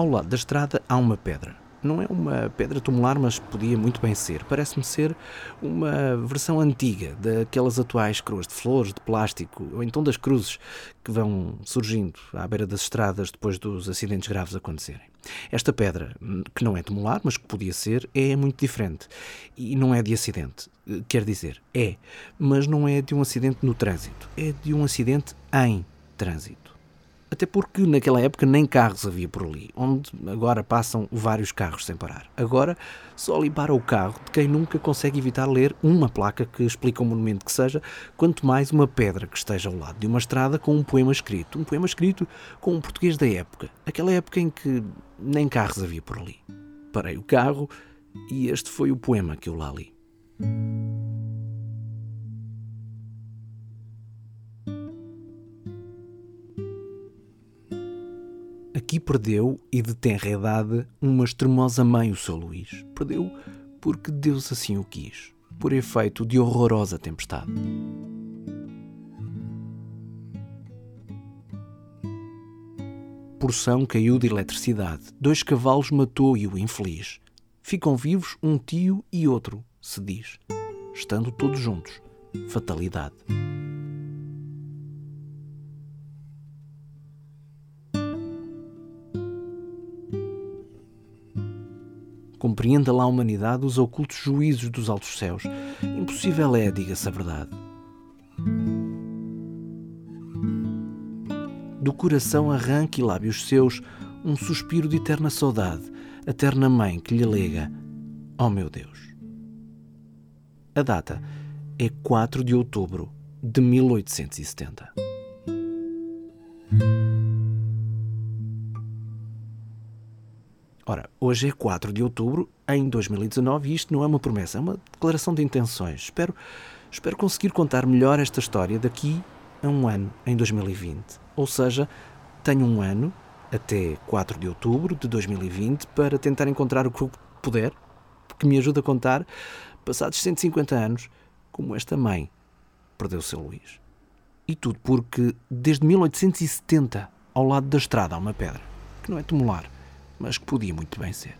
Ao lado da estrada há uma pedra. Não é uma pedra tumular, mas podia muito bem ser. Parece-me ser uma versão antiga daquelas atuais coroas de flores, de plástico, ou então das cruzes que vão surgindo à beira das estradas depois dos acidentes graves acontecerem. Esta pedra, que não é tumular, mas que podia ser, é muito diferente. E não é de acidente. Quer dizer, é, mas não é de um acidente no trânsito. É de um acidente em trânsito. Até porque naquela época nem carros havia por ali, onde agora passam vários carros sem parar. Agora só ali para o carro de quem nunca consegue evitar ler uma placa que explica um monumento que seja, quanto mais uma pedra que esteja ao lado de uma estrada com um poema escrito. Um poema escrito com um português da época, aquela época em que nem carros havia por ali. Parei o carro e este foi o poema que eu lá li. Aqui perdeu, e de tenra idade, uma extremosa mãe o seu Luís. Perdeu porque Deus assim o quis, por efeito de horrorosa tempestade. Porção caiu de eletricidade, dois cavalos matou e o infeliz. Ficam vivos um tio e outro, se diz, estando todos juntos. Fatalidade. Compreenda lá a humanidade os ocultos juízos dos altos céus. Impossível é, diga-se a verdade. Do coração arranque e lábios seus um suspiro de eterna saudade, a terna mãe que lhe lega, oh meu Deus. A data é 4 de outubro de 1870. Ora, hoje é 4 de outubro, em 2019, e isto não é uma promessa, é uma declaração de intenções. Espero, espero conseguir contar melhor esta história daqui a um ano, em 2020. Ou seja, tenho um ano, até 4 de outubro de 2020, para tentar encontrar o que puder, que me ajude a contar, passados 150 anos, como esta mãe perdeu o seu Luís. E tudo porque, desde 1870, ao lado da estrada há uma pedra, que não é tumular mas que podia muito bem ser.